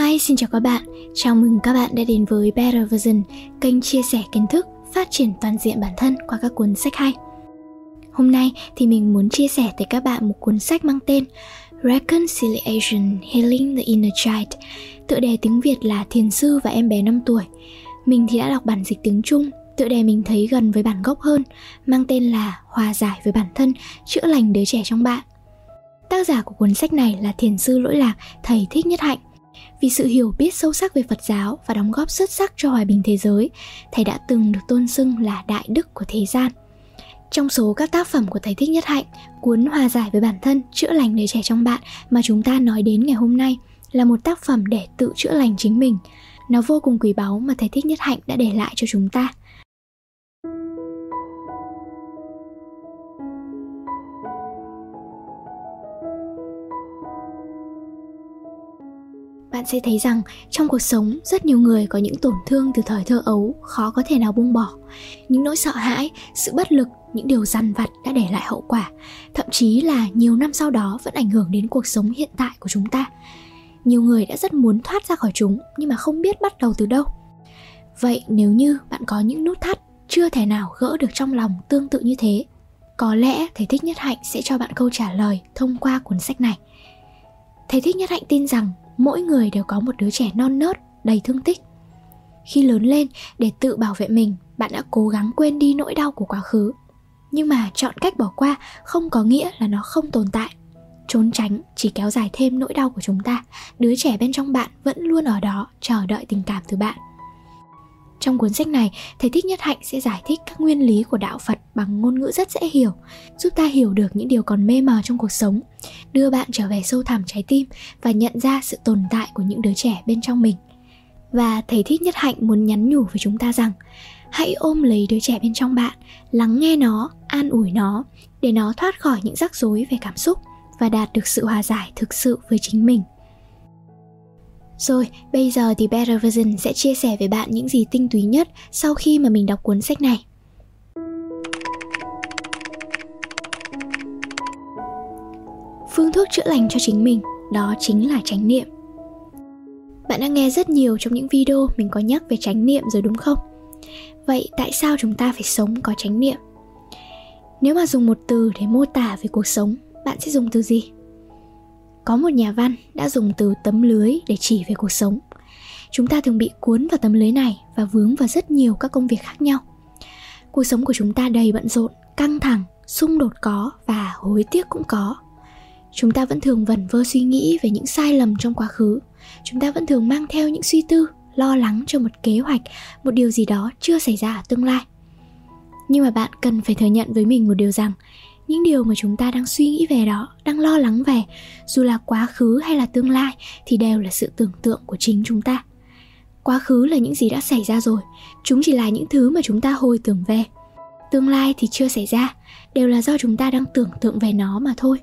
Hi, xin chào các bạn. Chào mừng các bạn đã đến với Better Version, kênh chia sẻ kiến thức, phát triển toàn diện bản thân qua các cuốn sách hay. Hôm nay thì mình muốn chia sẻ tới các bạn một cuốn sách mang tên Reconciliation Healing the Inner Child, tựa đề tiếng Việt là Thiền sư và em bé 5 tuổi. Mình thì đã đọc bản dịch tiếng Trung, tựa đề mình thấy gần với bản gốc hơn, mang tên là Hòa giải với bản thân, chữa lành đứa trẻ trong bạn. Tác giả của cuốn sách này là thiền sư lỗi lạc, thầy Thích Nhất Hạnh. Vì sự hiểu biết sâu sắc về Phật giáo và đóng góp xuất sắc cho hòa bình thế giới, thầy đã từng được tôn xưng là đại đức của thế gian. Trong số các tác phẩm của thầy Thích Nhất Hạnh, cuốn Hòa giải với bản thân, chữa lành đứa trẻ trong bạn mà chúng ta nói đến ngày hôm nay là một tác phẩm để tự chữa lành chính mình. Nó vô cùng quý báu mà thầy Thích Nhất Hạnh đã để lại cho chúng ta. Bạn sẽ thấy rằng trong cuộc sống, rất nhiều người có những tổn thương từ thời thơ ấu, khó có thể nào buông bỏ. Những nỗi sợ hãi, sự bất lực, những điều dằn vặt đã để lại hậu quả. Thậm chí là nhiều năm sau đó vẫn ảnh hưởng đến cuộc sống hiện tại của chúng ta. Nhiều người đã rất muốn thoát ra khỏi chúng, nhưng mà không biết bắt đầu từ đâu. Vậy nếu như bạn có những nút thắt chưa thể nào gỡ được trong lòng tương tự như thế, có lẽ thầy thích nhất hạnh sẽ cho bạn câu trả lời thông qua cuốn sách này. Thầy thích nhất hạnh tin rằng mỗi người đều có một đứa trẻ non nớt, đầy thương tích. Khi lớn lên, để tự bảo vệ mình, bạn đã cố gắng quên đi nỗi đau của quá khứ. Nhưng mà chọn cách bỏ qua không có nghĩa là nó không tồn tại. Trốn tránh chỉ kéo dài thêm nỗi đau của chúng ta, đứa trẻ bên trong bạn vẫn luôn ở đó chờ đợi tình cảm từ bạn trong cuốn sách này, thầy Thích Nhất Hạnh sẽ giải thích các nguyên lý của đạo Phật bằng ngôn ngữ rất dễ hiểu, giúp ta hiểu được những điều còn mê mờ trong cuộc sống, đưa bạn trở về sâu thẳm trái tim và nhận ra sự tồn tại của những đứa trẻ bên trong mình. Và thầy Thích Nhất Hạnh muốn nhắn nhủ với chúng ta rằng hãy ôm lấy đứa trẻ bên trong bạn, lắng nghe nó, an ủi nó để nó thoát khỏi những rắc rối về cảm xúc và đạt được sự hòa giải thực sự với chính mình. Rồi, bây giờ thì Better Version sẽ chia sẻ với bạn những gì tinh túy nhất sau khi mà mình đọc cuốn sách này. Phương thuốc chữa lành cho chính mình, đó chính là chánh niệm. Bạn đã nghe rất nhiều trong những video mình có nhắc về chánh niệm rồi đúng không? Vậy tại sao chúng ta phải sống có chánh niệm? Nếu mà dùng một từ để mô tả về cuộc sống, bạn sẽ dùng từ gì? Có một nhà văn đã dùng từ tấm lưới để chỉ về cuộc sống. Chúng ta thường bị cuốn vào tấm lưới này và vướng vào rất nhiều các công việc khác nhau. Cuộc sống của chúng ta đầy bận rộn, căng thẳng, xung đột có và hối tiếc cũng có. Chúng ta vẫn thường vẩn vơ suy nghĩ về những sai lầm trong quá khứ. Chúng ta vẫn thường mang theo những suy tư, lo lắng cho một kế hoạch, một điều gì đó chưa xảy ra ở tương lai. Nhưng mà bạn cần phải thừa nhận với mình một điều rằng những điều mà chúng ta đang suy nghĩ về đó, đang lo lắng về, dù là quá khứ hay là tương lai, thì đều là sự tưởng tượng của chính chúng ta. Quá khứ là những gì đã xảy ra rồi, chúng chỉ là những thứ mà chúng ta hồi tưởng về. Tương lai thì chưa xảy ra, đều là do chúng ta đang tưởng tượng về nó mà thôi.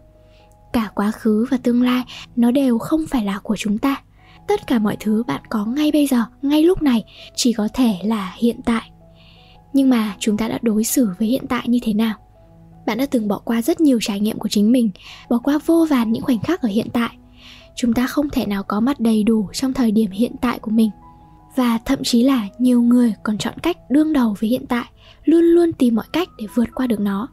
Cả quá khứ và tương lai, nó đều không phải là của chúng ta. Tất cả mọi thứ bạn có ngay bây giờ, ngay lúc này, chỉ có thể là hiện tại. Nhưng mà chúng ta đã đối xử với hiện tại như thế nào? Bạn đã từng bỏ qua rất nhiều trải nghiệm của chính mình, bỏ qua vô vàn những khoảnh khắc ở hiện tại. Chúng ta không thể nào có mặt đầy đủ trong thời điểm hiện tại của mình. Và thậm chí là nhiều người còn chọn cách đương đầu với hiện tại, luôn luôn tìm mọi cách để vượt qua được nó.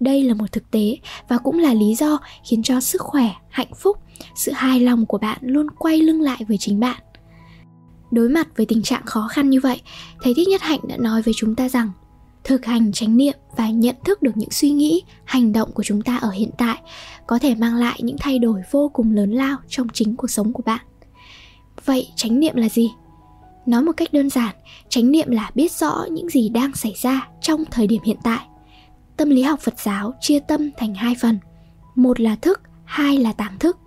Đây là một thực tế và cũng là lý do khiến cho sức khỏe, hạnh phúc, sự hài lòng của bạn luôn quay lưng lại với chính bạn. Đối mặt với tình trạng khó khăn như vậy, thầy thích nhất hạnh đã nói với chúng ta rằng thực hành chánh niệm và nhận thức được những suy nghĩ, hành động của chúng ta ở hiện tại có thể mang lại những thay đổi vô cùng lớn lao trong chính cuộc sống của bạn. Vậy chánh niệm là gì? Nói một cách đơn giản, chánh niệm là biết rõ những gì đang xảy ra trong thời điểm hiện tại. Tâm lý học phật giáo chia tâm thành hai phần, một là thức, hai là tàng thức.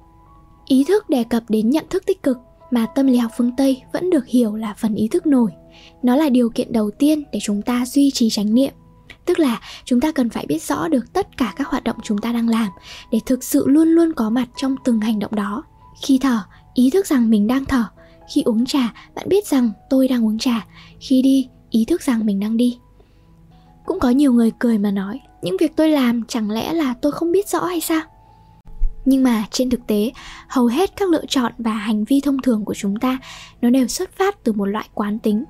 Ý thức đề cập đến nhận thức tích cực mà tâm lý học phương tây vẫn được hiểu là phần ý thức nổi nó là điều kiện đầu tiên để chúng ta duy trì chánh niệm. Tức là chúng ta cần phải biết rõ được tất cả các hoạt động chúng ta đang làm để thực sự luôn luôn có mặt trong từng hành động đó. Khi thở, ý thức rằng mình đang thở. Khi uống trà, bạn biết rằng tôi đang uống trà. Khi đi, ý thức rằng mình đang đi. Cũng có nhiều người cười mà nói, những việc tôi làm chẳng lẽ là tôi không biết rõ hay sao? Nhưng mà trên thực tế, hầu hết các lựa chọn và hành vi thông thường của chúng ta, nó đều xuất phát từ một loại quán tính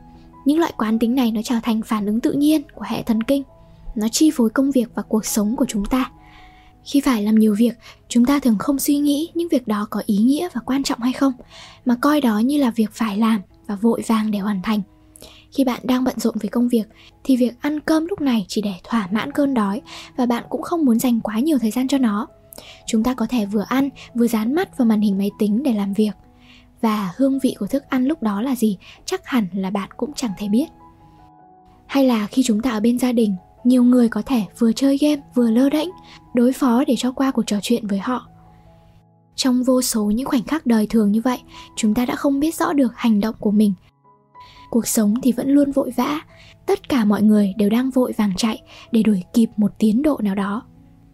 những loại quán tính này nó trở thành phản ứng tự nhiên của hệ thần kinh. Nó chi phối công việc và cuộc sống của chúng ta. Khi phải làm nhiều việc, chúng ta thường không suy nghĩ những việc đó có ý nghĩa và quan trọng hay không, mà coi đó như là việc phải làm và vội vàng để hoàn thành. Khi bạn đang bận rộn với công việc, thì việc ăn cơm lúc này chỉ để thỏa mãn cơn đói và bạn cũng không muốn dành quá nhiều thời gian cho nó. Chúng ta có thể vừa ăn, vừa dán mắt vào màn hình máy tính để làm việc và hương vị của thức ăn lúc đó là gì? Chắc hẳn là bạn cũng chẳng thể biết. Hay là khi chúng ta ở bên gia đình, nhiều người có thể vừa chơi game, vừa lơ đễnh, đối phó để cho qua cuộc trò chuyện với họ. Trong vô số những khoảnh khắc đời thường như vậy, chúng ta đã không biết rõ được hành động của mình. Cuộc sống thì vẫn luôn vội vã. Tất cả mọi người đều đang vội vàng chạy để đuổi kịp một tiến độ nào đó.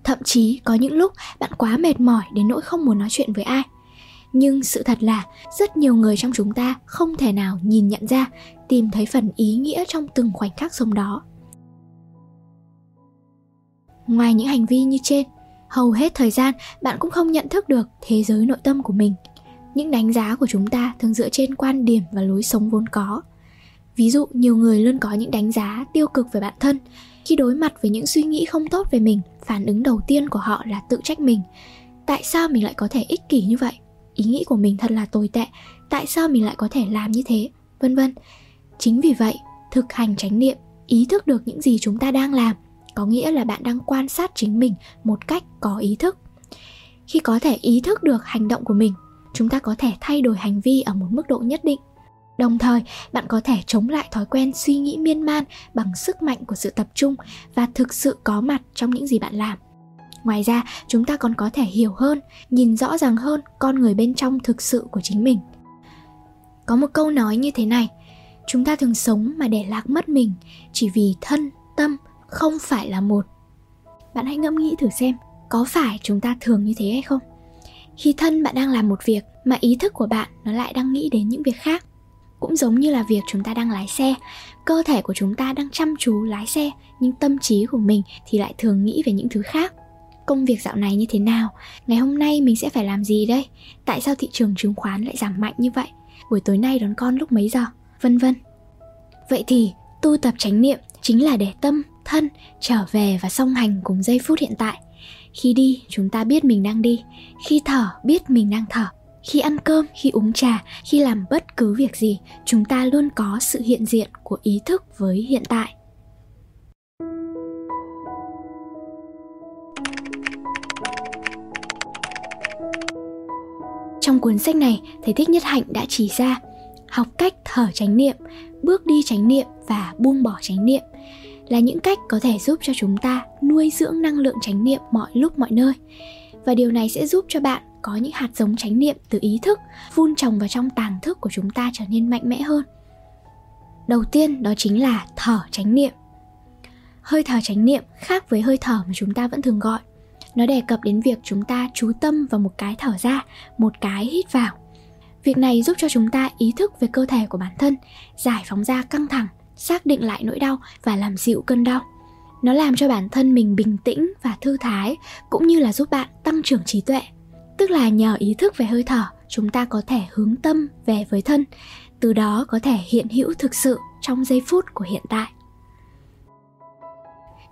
Thậm chí có những lúc bạn quá mệt mỏi đến nỗi không muốn nói chuyện với ai nhưng sự thật là, rất nhiều người trong chúng ta không thể nào nhìn nhận ra, tìm thấy phần ý nghĩa trong từng khoảnh khắc sống đó. Ngoài những hành vi như trên, hầu hết thời gian bạn cũng không nhận thức được thế giới nội tâm của mình. Những đánh giá của chúng ta thường dựa trên quan điểm và lối sống vốn có. Ví dụ, nhiều người luôn có những đánh giá tiêu cực về bản thân, khi đối mặt với những suy nghĩ không tốt về mình, phản ứng đầu tiên của họ là tự trách mình. Tại sao mình lại có thể ích kỷ như vậy? Ý nghĩ của mình thật là tồi tệ, tại sao mình lại có thể làm như thế? Vân vân. Chính vì vậy, thực hành chánh niệm, ý thức được những gì chúng ta đang làm, có nghĩa là bạn đang quan sát chính mình một cách có ý thức. Khi có thể ý thức được hành động của mình, chúng ta có thể thay đổi hành vi ở một mức độ nhất định. Đồng thời, bạn có thể chống lại thói quen suy nghĩ miên man bằng sức mạnh của sự tập trung và thực sự có mặt trong những gì bạn làm ngoài ra, chúng ta còn có thể hiểu hơn, nhìn rõ ràng hơn con người bên trong thực sự của chính mình. Có một câu nói như thế này, chúng ta thường sống mà để lạc mất mình, chỉ vì thân, tâm không phải là một. Bạn hãy ngẫm nghĩ thử xem, có phải chúng ta thường như thế hay không? Khi thân bạn đang làm một việc mà ý thức của bạn nó lại đang nghĩ đến những việc khác, cũng giống như là việc chúng ta đang lái xe, cơ thể của chúng ta đang chăm chú lái xe, nhưng tâm trí của mình thì lại thường nghĩ về những thứ khác công việc dạo này như thế nào? Ngày hôm nay mình sẽ phải làm gì đây? Tại sao thị trường chứng khoán lại giảm mạnh như vậy? Buổi tối nay đón con lúc mấy giờ? Vân vân. Vậy thì, tu tập chánh niệm chính là để tâm, thân trở về và song hành cùng giây phút hiện tại. Khi đi, chúng ta biết mình đang đi. Khi thở, biết mình đang thở. Khi ăn cơm, khi uống trà, khi làm bất cứ việc gì, chúng ta luôn có sự hiện diện của ý thức với hiện tại. Trong cuốn sách này, thầy Thích Nhất Hạnh đã chỉ ra học cách thở chánh niệm, bước đi chánh niệm và buông bỏ chánh niệm là những cách có thể giúp cho chúng ta nuôi dưỡng năng lượng chánh niệm mọi lúc mọi nơi. Và điều này sẽ giúp cho bạn có những hạt giống chánh niệm từ ý thức vun trồng vào trong tàng thức của chúng ta trở nên mạnh mẽ hơn. Đầu tiên đó chính là thở chánh niệm. Hơi thở chánh niệm khác với hơi thở mà chúng ta vẫn thường gọi nó đề cập đến việc chúng ta chú tâm vào một cái thở ra, một cái hít vào. Việc này giúp cho chúng ta ý thức về cơ thể của bản thân, giải phóng ra căng thẳng, xác định lại nỗi đau và làm dịu cơn đau. Nó làm cho bản thân mình bình tĩnh và thư thái, cũng như là giúp bạn tăng trưởng trí tuệ. Tức là nhờ ý thức về hơi thở, chúng ta có thể hướng tâm về với thân, từ đó có thể hiện hữu thực sự trong giây phút của hiện tại.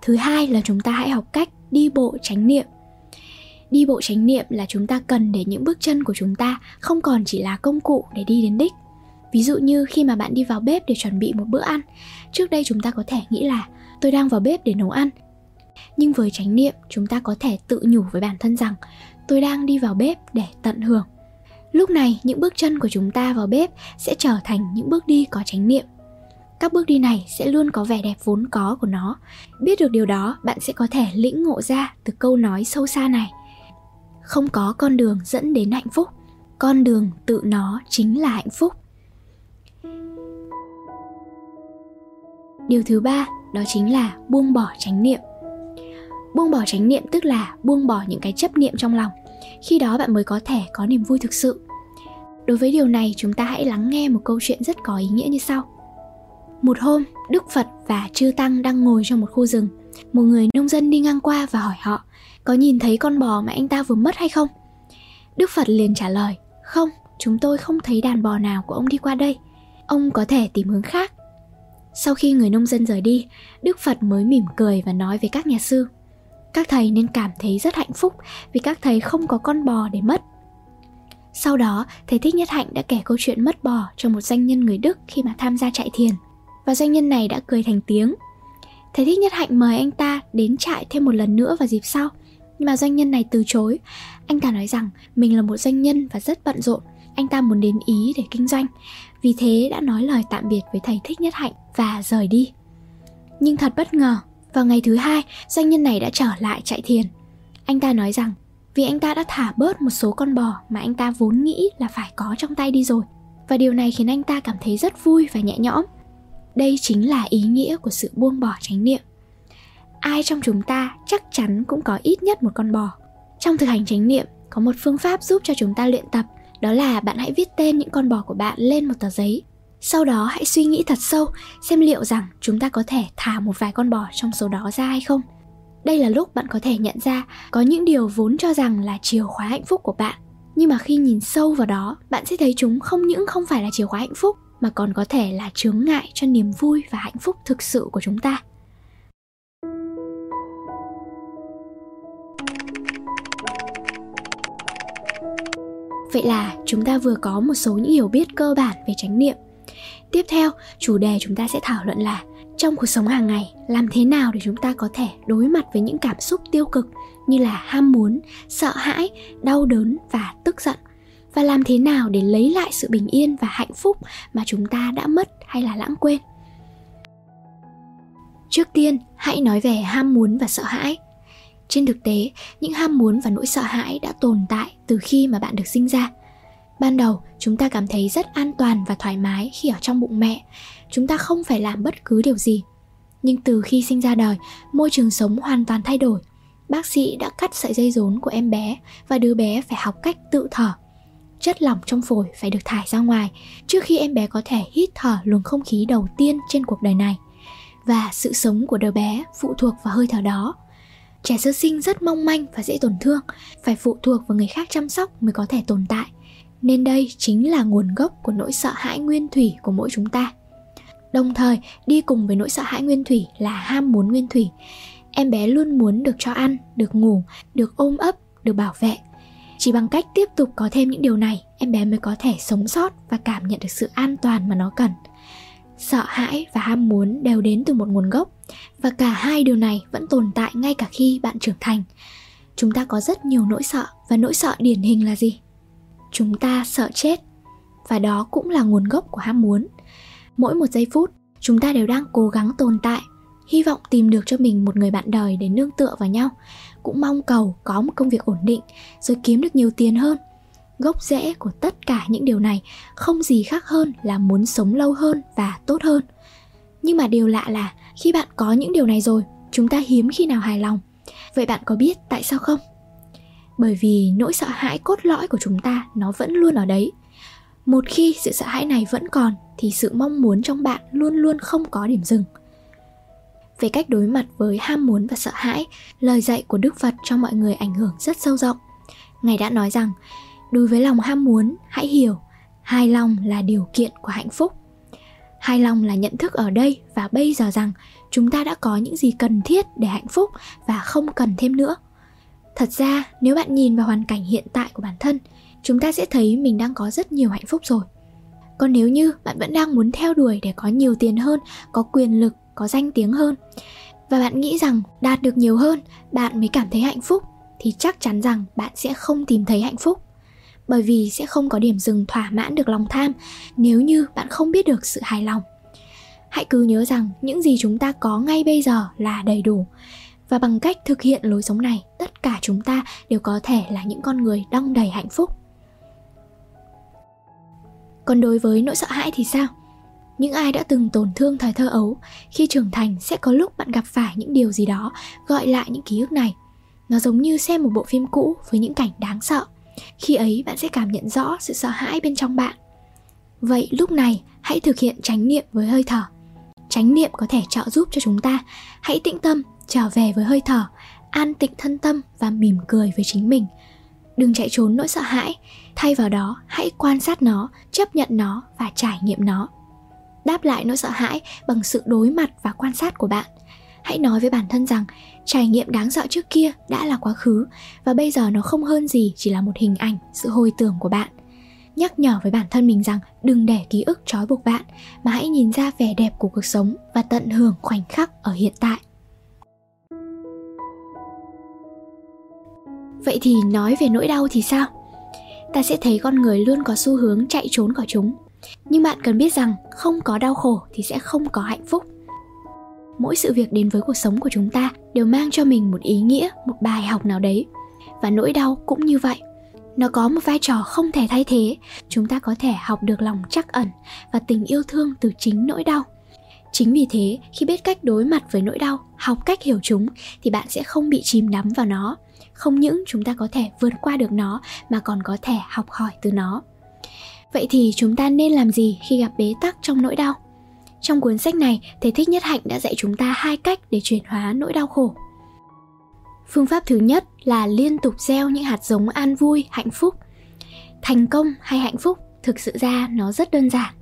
Thứ hai là chúng ta hãy học cách đi bộ chánh niệm đi bộ chánh niệm là chúng ta cần để những bước chân của chúng ta không còn chỉ là công cụ để đi đến đích. Ví dụ như khi mà bạn đi vào bếp để chuẩn bị một bữa ăn, trước đây chúng ta có thể nghĩ là, tôi đang vào bếp để nấu ăn. Nhưng với chánh niệm, chúng ta có thể tự nhủ với bản thân rằng, tôi đang đi vào bếp để tận hưởng. Lúc này, những bước chân của chúng ta vào bếp sẽ trở thành những bước đi có chánh niệm. Các bước đi này sẽ luôn có vẻ đẹp vốn có của nó. Biết được điều đó, bạn sẽ có thể lĩnh ngộ ra từ câu nói sâu xa này không có con đường dẫn đến hạnh phúc. Con đường tự nó chính là hạnh phúc. Điều thứ ba, đó chính là buông bỏ chánh niệm. Buông bỏ chánh niệm tức là buông bỏ những cái chấp niệm trong lòng. Khi đó bạn mới có thể có niềm vui thực sự. Đối với điều này, chúng ta hãy lắng nghe một câu chuyện rất có ý nghĩa như sau. Một hôm, đức phật và chư tăng đang ngồi trong một khu rừng một người nông dân đi ngang qua và hỏi họ có nhìn thấy con bò mà anh ta vừa mất hay không Đức Phật liền trả lời, không, chúng tôi không thấy đàn bò nào của ông đi qua đây. Ông có thể tìm hướng khác. Sau khi người nông dân rời đi, Đức Phật mới mỉm cười và nói với các nhà sư, các thầy nên cảm thấy rất hạnh phúc vì các thầy không có con bò để mất. Sau đó, thầy Thích Nhất Hạnh đã kể câu chuyện mất bò cho một doanh nhân người Đức khi mà tham gia trại thiền. Và doanh nhân này đã cười thành tiếng. Thầy Thích Nhất Hạnh mời anh ta đến trại thêm một lần nữa vào dịp sau. Nhưng mà doanh nhân này từ chối. Anh ta nói rằng mình là một doanh nhân và rất bận rộn. Anh ta muốn đến Ý để kinh doanh. Vì thế đã nói lời tạm biệt với thầy Thích Nhất Hạnh và rời đi. Nhưng thật bất ngờ, vào ngày thứ hai, doanh nhân này đã trở lại trại thiền. Anh ta nói rằng vì anh ta đã thả bớt một số con bò mà anh ta vốn nghĩ là phải có trong tay đi rồi. Và điều này khiến anh ta cảm thấy rất vui và nhẹ nhõm. Đây chính là ý nghĩa của sự buông bỏ chánh niệm. Ai trong chúng ta chắc chắn cũng có ít nhất một con bò. Trong thực hành chánh niệm, có một phương pháp giúp cho chúng ta luyện tập, đó là bạn hãy viết tên những con bò của bạn lên một tờ giấy. Sau đó hãy suy nghĩ thật sâu xem liệu rằng chúng ta có thể thả một vài con bò trong số đó ra hay không đây là lúc bạn có thể nhận ra có những điều vốn cho rằng là chìa khóa hạnh phúc của bạn nhưng mà khi nhìn sâu vào đó bạn sẽ thấy chúng không những không phải là chìa khóa hạnh phúc mà còn có thể là chướng ngại cho niềm vui và hạnh phúc thực sự của chúng ta. Vậy là chúng ta vừa có một số những hiểu biết cơ bản về chánh niệm. Tiếp theo, chủ đề chúng ta sẽ thảo luận là trong cuộc sống hàng ngày, làm thế nào để chúng ta có thể đối mặt với những cảm xúc tiêu cực như là ham muốn, sợ hãi, đau đớn và tức giận? Và làm thế nào để lấy lại sự bình yên và hạnh phúc mà chúng ta đã mất hay là lãng quên? Trước tiên, hãy nói về ham muốn và sợ hãi. Trên thực tế, những ham muốn và nỗi sợ hãi đã tồn tại từ khi mà bạn được sinh ra. Ban đầu, chúng ta cảm thấy rất an toàn và thoải mái khi ở trong bụng mẹ. Chúng ta không phải làm bất cứ điều gì. Nhưng từ khi sinh ra đời, môi trường sống hoàn toàn thay đổi. Bác sĩ đã cắt sợi dây rốn của em bé và đứa bé phải học cách tự thở chất lỏng trong phổi phải được thải ra ngoài trước khi em bé có thể hít thở luồng không khí đầu tiên trên cuộc đời này. Và sự sống của đứa bé phụ thuộc vào hơi thở đó. Trẻ sơ sinh rất mong manh và dễ tổn thương, phải phụ thuộc vào người khác chăm sóc mới có thể tồn tại. Nên đây chính là nguồn gốc của nỗi sợ hãi nguyên thủy của mỗi chúng ta. Đồng thời, đi cùng với nỗi sợ hãi nguyên thủy là ham muốn nguyên thủy. Em bé luôn muốn được cho ăn, được ngủ, được ôm ấp, được bảo vệ chỉ bằng cách tiếp tục có thêm những điều này, em bé mới có thể sống sót và cảm nhận được sự an toàn mà nó cần. Sợ hãi và ham muốn đều đến từ một nguồn gốc, và cả hai điều này vẫn tồn tại ngay cả khi bạn trưởng thành. Chúng ta có rất nhiều nỗi sợ, và nỗi sợ điển hình là gì? Chúng ta sợ chết, và đó cũng là nguồn gốc của ham muốn. Mỗi một giây phút, chúng ta đều đang cố gắng tồn tại, hy vọng tìm được cho mình một người bạn đời để nương tựa vào nhau cũng mong cầu có một công việc ổn định, rồi kiếm được nhiều tiền hơn. Gốc rễ của tất cả những điều này không gì khác hơn là muốn sống lâu hơn và tốt hơn. Nhưng mà điều lạ là khi bạn có những điều này rồi, chúng ta hiếm khi nào hài lòng. Vậy bạn có biết tại sao không? Bởi vì nỗi sợ hãi cốt lõi của chúng ta nó vẫn luôn ở đấy. Một khi sự sợ hãi này vẫn còn thì sự mong muốn trong bạn luôn luôn không có điểm dừng về cách đối mặt với ham muốn và sợ hãi. Lời dạy của đức phật cho mọi người ảnh hưởng rất sâu rộng. Ngài đã nói rằng, đối với lòng ham muốn, hãy hiểu, hài lòng là điều kiện của hạnh phúc. Hài lòng là nhận thức ở đây và bây giờ rằng chúng ta đã có những gì cần thiết để hạnh phúc và không cần thêm nữa. Thật ra, nếu bạn nhìn vào hoàn cảnh hiện tại của bản thân, chúng ta sẽ thấy mình đang có rất nhiều hạnh phúc rồi. Còn nếu như bạn vẫn đang muốn theo đuổi để có nhiều tiền hơn, có quyền lực có danh tiếng hơn. Và bạn nghĩ rằng đạt được nhiều hơn, bạn mới cảm thấy hạnh phúc, thì chắc chắn rằng bạn sẽ không tìm thấy hạnh phúc. Bởi vì sẽ không có điểm dừng thỏa mãn được lòng tham nếu như bạn không biết được sự hài lòng. Hãy cứ nhớ rằng những gì chúng ta có ngay bây giờ là đầy đủ. Và bằng cách thực hiện lối sống này, tất cả chúng ta đều có thể là những con người đong đầy hạnh phúc. Còn đối với nỗi sợ hãi thì sao? Những ai đã từng tổn thương thời thơ ấu, khi trưởng thành sẽ có lúc bạn gặp phải những điều gì đó, gọi lại những ký ức này. Nó giống như xem một bộ phim cũ với những cảnh đáng sợ. Khi ấy, bạn sẽ cảm nhận rõ sự sợ hãi bên trong bạn. Vậy lúc này, hãy thực hiện chánh niệm với hơi thở. Chánh niệm có thể trợ giúp cho chúng ta. Hãy tĩnh tâm, trở về với hơi thở, an tịnh thân tâm và mỉm cười với chính mình. Đừng chạy trốn nỗi sợ hãi. Thay vào đó, hãy quan sát nó, chấp nhận nó và trải nghiệm nó đáp lại nỗi sợ hãi bằng sự đối mặt và quan sát của bạn. Hãy nói với bản thân rằng, trải nghiệm đáng sợ trước kia đã là quá khứ và bây giờ nó không hơn gì chỉ là một hình ảnh, sự hồi tưởng của bạn. Nhắc nhở với bản thân mình rằng đừng để ký ức trói buộc bạn, mà hãy nhìn ra vẻ đẹp của cuộc sống và tận hưởng khoảnh khắc ở hiện tại. Vậy thì nói về nỗi đau thì sao? Ta sẽ thấy con người luôn có xu hướng chạy trốn khỏi chúng nhưng bạn cần biết rằng không có đau khổ thì sẽ không có hạnh phúc. Mỗi sự việc đến với cuộc sống của chúng ta đều mang cho mình một ý nghĩa, một bài học nào đấy. Và nỗi đau cũng như vậy. Nó có một vai trò không thể thay thế. Chúng ta có thể học được lòng trắc ẩn và tình yêu thương từ chính nỗi đau. Chính vì thế, khi biết cách đối mặt với nỗi đau, học cách hiểu chúng, thì bạn sẽ không bị chìm đắm vào nó. Không những chúng ta có thể vượt qua được nó, mà còn có thể học hỏi từ nó vậy thì chúng ta nên làm gì khi gặp bế tắc trong nỗi đau? Trong cuốn sách này thầy thích nhất hạnh đã dạy chúng ta hai cách để chuyển hóa nỗi đau khổ. Phương pháp thứ nhất là liên tục gieo những hạt giống an vui, hạnh phúc. Thành công hay hạnh phúc thực sự ra nó rất đơn giản.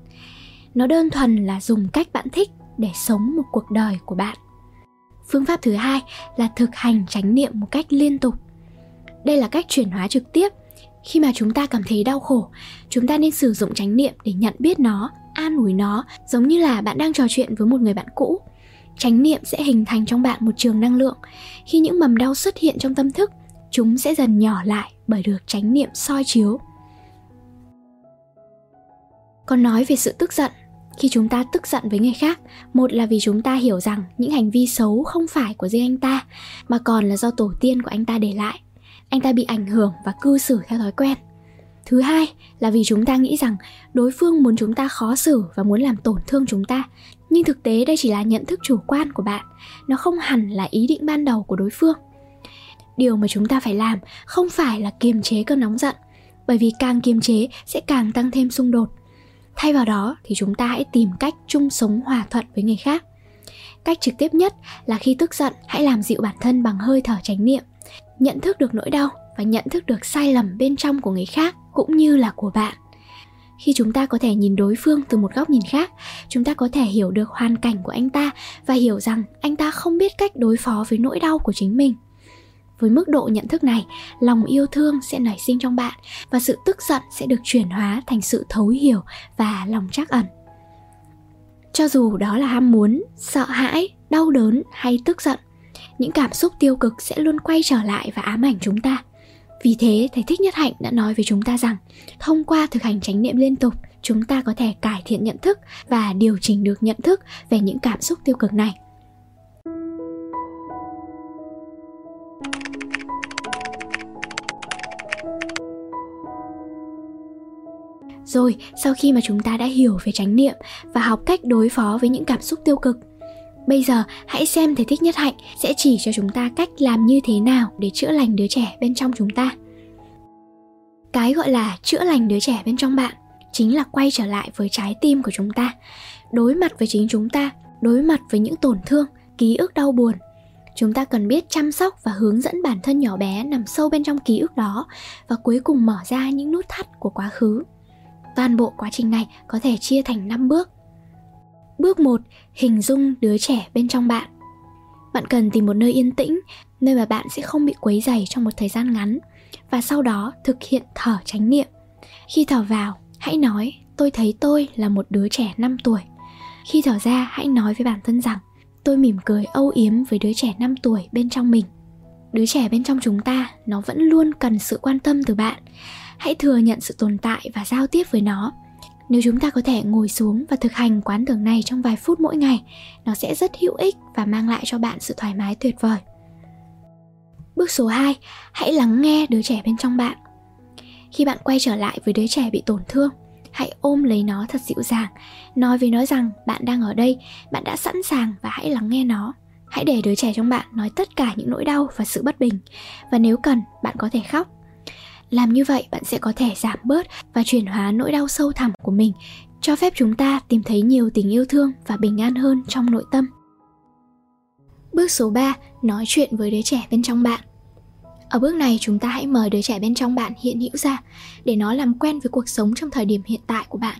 Nó đơn thuần là dùng cách bạn thích để sống một cuộc đời của bạn. Phương pháp thứ hai là thực hành chánh niệm một cách liên tục. Đây là cách chuyển hóa trực tiếp khi mà chúng ta cảm thấy đau khổ, chúng ta nên sử dụng chánh niệm để nhận biết nó, an ủi nó, giống như là bạn đang trò chuyện với một người bạn cũ. Chánh niệm sẽ hình thành trong bạn một trường năng lượng. Khi những mầm đau xuất hiện trong tâm thức, chúng sẽ dần nhỏ lại bởi được chánh niệm soi chiếu. Còn nói về sự tức giận, khi chúng ta tức giận với người khác, một là vì chúng ta hiểu rằng những hành vi xấu không phải của riêng anh ta, mà còn là do tổ tiên của anh ta để lại anh ta bị ảnh hưởng và cư xử theo thói quen. Thứ hai là vì chúng ta nghĩ rằng đối phương muốn chúng ta khó xử và muốn làm tổn thương chúng ta. Nhưng thực tế đây chỉ là nhận thức chủ quan của bạn, nó không hẳn là ý định ban đầu của đối phương. Điều mà chúng ta phải làm không phải là kiềm chế cơn nóng giận, bởi vì càng kiềm chế sẽ càng tăng thêm xung đột. Thay vào đó thì chúng ta hãy tìm cách chung sống hòa thuận với người khác. Cách trực tiếp nhất là khi tức giận, hãy làm dịu bản thân bằng hơi thở chánh niệm nhận thức được nỗi đau và nhận thức được sai lầm bên trong của người khác cũng như là của bạn. Khi chúng ta có thể nhìn đối phương từ một góc nhìn khác, chúng ta có thể hiểu được hoàn cảnh của anh ta và hiểu rằng anh ta không biết cách đối phó với nỗi đau của chính mình. Với mức độ nhận thức này, lòng yêu thương sẽ nảy sinh trong bạn và sự tức giận sẽ được chuyển hóa thành sự thấu hiểu và lòng trắc ẩn. Cho dù đó là ham muốn, sợ hãi, đau đớn hay tức giận những cảm xúc tiêu cực sẽ luôn quay trở lại và ám ảnh chúng ta. Vì thế thầy thích nhất hạnh đã nói với chúng ta rằng thông qua thực hành chánh niệm liên tục chúng ta có thể cải thiện nhận thức và điều chỉnh được nhận thức về những cảm xúc tiêu cực này. Rồi, sau khi mà chúng ta đã hiểu về chánh niệm và học cách đối phó với những cảm xúc tiêu cực, bây giờ hãy xem thầy thích nhất hạnh sẽ chỉ cho chúng ta cách làm như thế nào để chữa lành đứa trẻ bên trong chúng ta. Cái gọi là chữa lành đứa trẻ bên trong bạn chính là quay trở lại với trái tim của chúng ta, đối mặt với chính chúng ta, đối mặt với những tổn thương, ký ức đau buồn. Chúng ta cần biết chăm sóc và hướng dẫn bản thân nhỏ bé nằm sâu bên trong ký ức đó và cuối cùng mở ra những nút thắt của quá khứ Toàn bộ quá trình này có thể chia thành 5 bước. Bước 1, hình dung đứa trẻ bên trong bạn. Bạn cần tìm một nơi yên tĩnh, nơi mà bạn sẽ không bị quấy rầy trong một thời gian ngắn và sau đó thực hiện thở chánh niệm. Khi thở vào, hãy nói tôi thấy tôi là một đứa trẻ 5 tuổi. Khi thở ra, hãy nói với bản thân rằng tôi mỉm cười âu yếm với đứa trẻ 5 tuổi bên trong mình. Đứa trẻ bên trong chúng ta nó vẫn luôn cần sự quan tâm từ bạn hãy thừa nhận sự tồn tại và giao tiếp với nó nếu chúng ta có thể ngồi xuống và thực hành quán tưởng này trong vài phút mỗi ngày, nó sẽ rất hữu ích và mang lại cho bạn sự thoải mái tuyệt vời. Bước số 2 hãy lắng nghe đứa trẻ bên trong bạn. Khi bạn quay trở lại với đứa trẻ bị tổn thương, hãy ôm lấy nó thật dịu dàng, nói với nó rằng bạn đang ở đây, bạn đã sẵn sàng và hãy lắng nghe nó. Hãy để đứa trẻ trong bạn nói tất cả những nỗi đau và sự bất bình. Và nếu cần, bạn có thể khóc làm như vậy bạn sẽ có thể giảm bớt và chuyển hóa nỗi đau sâu thẳm của mình, cho phép chúng ta tìm thấy nhiều tình yêu thương và bình an hơn trong nội tâm. Bước số 3, nói chuyện với đứa trẻ bên trong bạn. Ở bước này chúng ta hãy mời đứa trẻ bên trong bạn hiện hữu ra để nó làm quen với cuộc sống trong thời điểm hiện tại của bạn.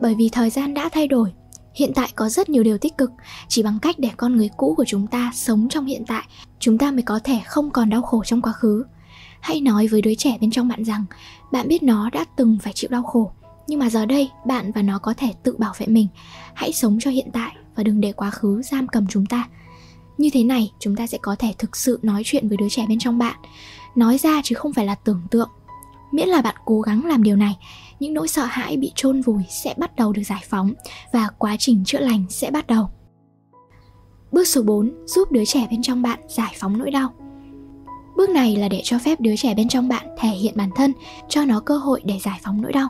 Bởi vì thời gian đã thay đổi, hiện tại có rất nhiều điều tích cực, chỉ bằng cách để con người cũ của chúng ta sống trong hiện tại, chúng ta mới có thể không còn đau khổ trong quá khứ. Hãy nói với đứa trẻ bên trong bạn rằng, bạn biết nó đã từng phải chịu đau khổ, nhưng mà giờ đây bạn và nó có thể tự bảo vệ mình. Hãy sống cho hiện tại và đừng để quá khứ giam cầm chúng ta. Như thế này, chúng ta sẽ có thể thực sự nói chuyện với đứa trẻ bên trong bạn. Nói ra chứ không phải là tưởng tượng. Miễn là bạn cố gắng làm điều này, những nỗi sợ hãi bị chôn vùi sẽ bắt đầu được giải phóng và quá trình chữa lành sẽ bắt đầu. Bước số 4, giúp đứa trẻ bên trong bạn giải phóng nỗi đau. Bước này là để cho phép đứa trẻ bên trong bạn thể hiện bản thân, cho nó cơ hội để giải phóng nỗi đau.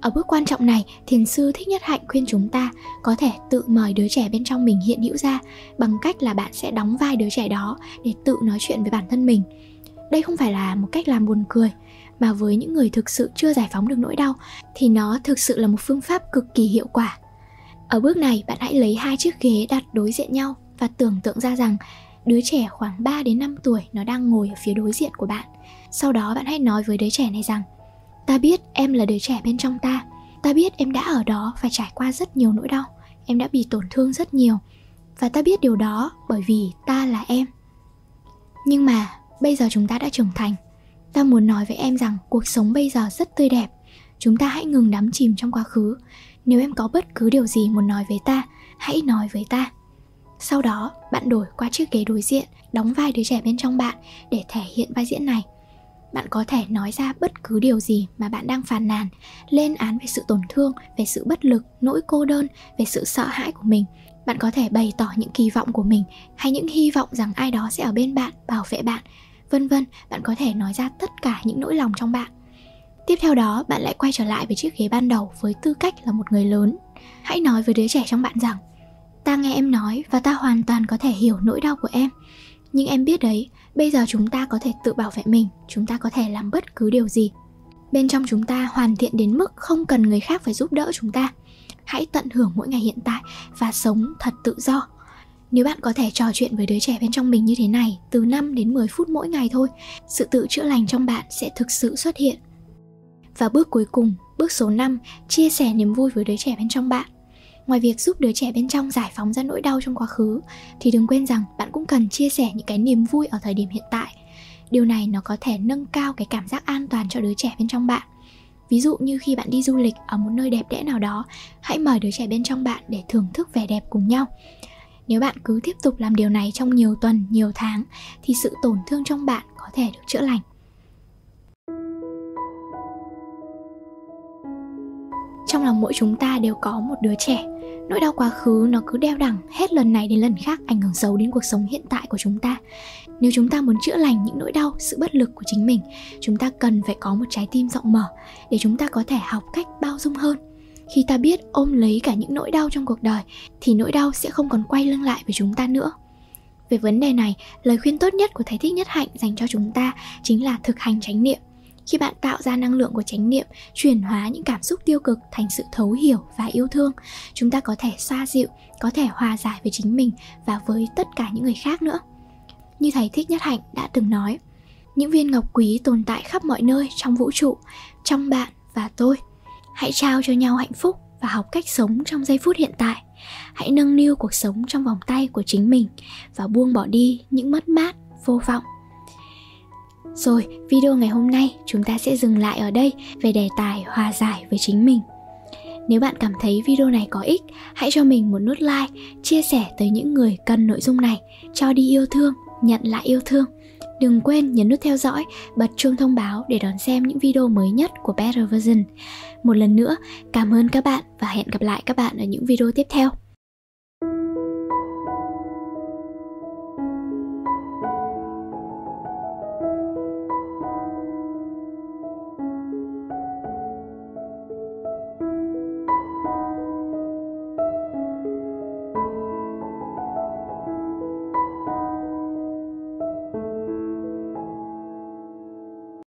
Ở bước quan trọng này, thiền sư Thích Nhất Hạnh khuyên chúng ta có thể tự mời đứa trẻ bên trong mình hiện hữu ra bằng cách là bạn sẽ đóng vai đứa trẻ đó để tự nói chuyện với bản thân mình. Đây không phải là một cách làm buồn cười, mà với những người thực sự chưa giải phóng được nỗi đau thì nó thực sự là một phương pháp cực kỳ hiệu quả. Ở bước này, bạn hãy lấy hai chiếc ghế đặt đối diện nhau và tưởng tượng ra rằng đứa trẻ khoảng 3 đến 5 tuổi, nó đang ngồi ở phía đối diện của bạn. Sau đó bạn hãy nói với đứa trẻ này rằng, Ta biết em là đứa trẻ bên trong ta. Ta biết em đã ở đó và trải qua rất nhiều nỗi đau. Em đã bị tổn thương rất nhiều. Và ta biết điều đó bởi vì ta là em. Nhưng mà bây giờ chúng ta đã trưởng thành. Ta muốn nói với em rằng cuộc sống bây giờ rất tươi đẹp. Chúng ta hãy ngừng đắm chìm trong quá khứ. Nếu em có bất cứ điều gì muốn nói với ta, Hãy nói với ta. Sau đó, bạn đổi qua chiếc ghế đối diện, Đóng vai đứa trẻ bên trong bạn Để thể hiện vai diễn này. Bạn có thể nói ra bất cứ điều gì mà bạn đang phàn nàn, lên án về sự tổn thương, về sự bất lực, nỗi cô đơn, về sự sợ hãi của mình. Bạn có thể bày tỏ những kỳ vọng của mình hay những hy vọng rằng ai đó sẽ ở bên bạn, bảo vệ bạn. Vân vân, bạn có thể nói ra tất cả những nỗi lòng trong bạn. Tiếp theo đó, bạn lại quay trở lại với chiếc ghế ban đầu với tư cách là một người lớn. Hãy nói với đứa trẻ trong bạn rằng ta nghe em nói và ta hoàn toàn có thể hiểu nỗi đau của em. Nhưng em biết đấy bây giờ chúng ta có thể tự bảo vệ mình chúng ta có thể làm bất cứ điều gì. Bên trong chúng ta hoàn thiện đến mức không cần người khác phải giúp đỡ chúng ta. Hãy tận hưởng mỗi ngày hiện tại và sống thật tự do. Nếu bạn có thể trò chuyện với đứa trẻ bên trong mình như thế này từ 5 đến 10 phút mỗi ngày thôi, sự tự chữa lành trong bạn sẽ thực sự xuất hiện. Và bước cuối cùng, bước số 5, chia sẻ niềm vui với đứa trẻ bên trong bạn ngoài việc giúp đứa trẻ bên trong giải phóng ra nỗi đau trong quá khứ, thì đừng quên rằng bạn cũng cần chia sẻ những cái niềm vui ở thời điểm hiện tại. Điều này nó có thể nâng cao cái cảm giác an toàn cho đứa trẻ bên trong bạn. Ví dụ như khi bạn đi du lịch ở một nơi đẹp đẽ nào đó, hãy mời đứa trẻ bên trong bạn để thưởng thức vẻ đẹp cùng nhau. Nếu bạn cứ tiếp tục làm điều này trong nhiều tuần, nhiều tháng, thì sự tổn thương trong bạn có thể được chữa lành. Trong lòng mỗi chúng ta đều có một đứa trẻ nỗi đau quá khứ nó cứ đeo đẳng hết lần này đến lần khác, ảnh hưởng xấu đến cuộc sống hiện tại của chúng ta. Nếu chúng ta muốn chữa lành những nỗi đau, sự bất lực của chính mình, chúng ta cần phải có một trái tim rộng mở để chúng ta có thể học cách bao dung hơn. Khi ta biết ôm lấy cả những nỗi đau trong cuộc đời, thì nỗi đau sẽ không còn quay lưng lại với chúng ta nữa. Về vấn đề này, lời khuyên tốt nhất của thầy thích nhất hạnh dành cho chúng ta chính là thực hành chánh niệm khi bạn tạo ra năng lượng của chánh niệm, chuyển hóa những cảm xúc tiêu cực thành sự thấu hiểu và yêu thương. Chúng ta có thể xoa dịu, có thể hòa giải với chính mình và với tất cả những người khác nữa. Như thầy thích nhất hạnh đã từng nói, những viên ngọc quý tồn tại khắp mọi nơi trong vũ trụ, trong bạn và tôi. Hãy trao cho nhau hạnh phúc và học cách sống trong giây phút hiện tại. Hãy nâng niu cuộc sống trong vòng tay của chính mình và buông bỏ đi những mất mát, vô vọng rồi, video ngày hôm nay chúng ta sẽ dừng lại ở đây về đề tài hòa giải với chính mình. Nếu bạn cảm thấy video này có ích, hãy cho mình một nút like, chia sẻ tới những người cần nội dung này, cho đi yêu thương, nhận lại yêu thương. Đừng quên nhấn nút theo dõi, bật chuông thông báo để đón xem những video mới nhất của Better Version. Một lần nữa, cảm ơn các bạn và hẹn gặp lại các bạn ở những video tiếp theo.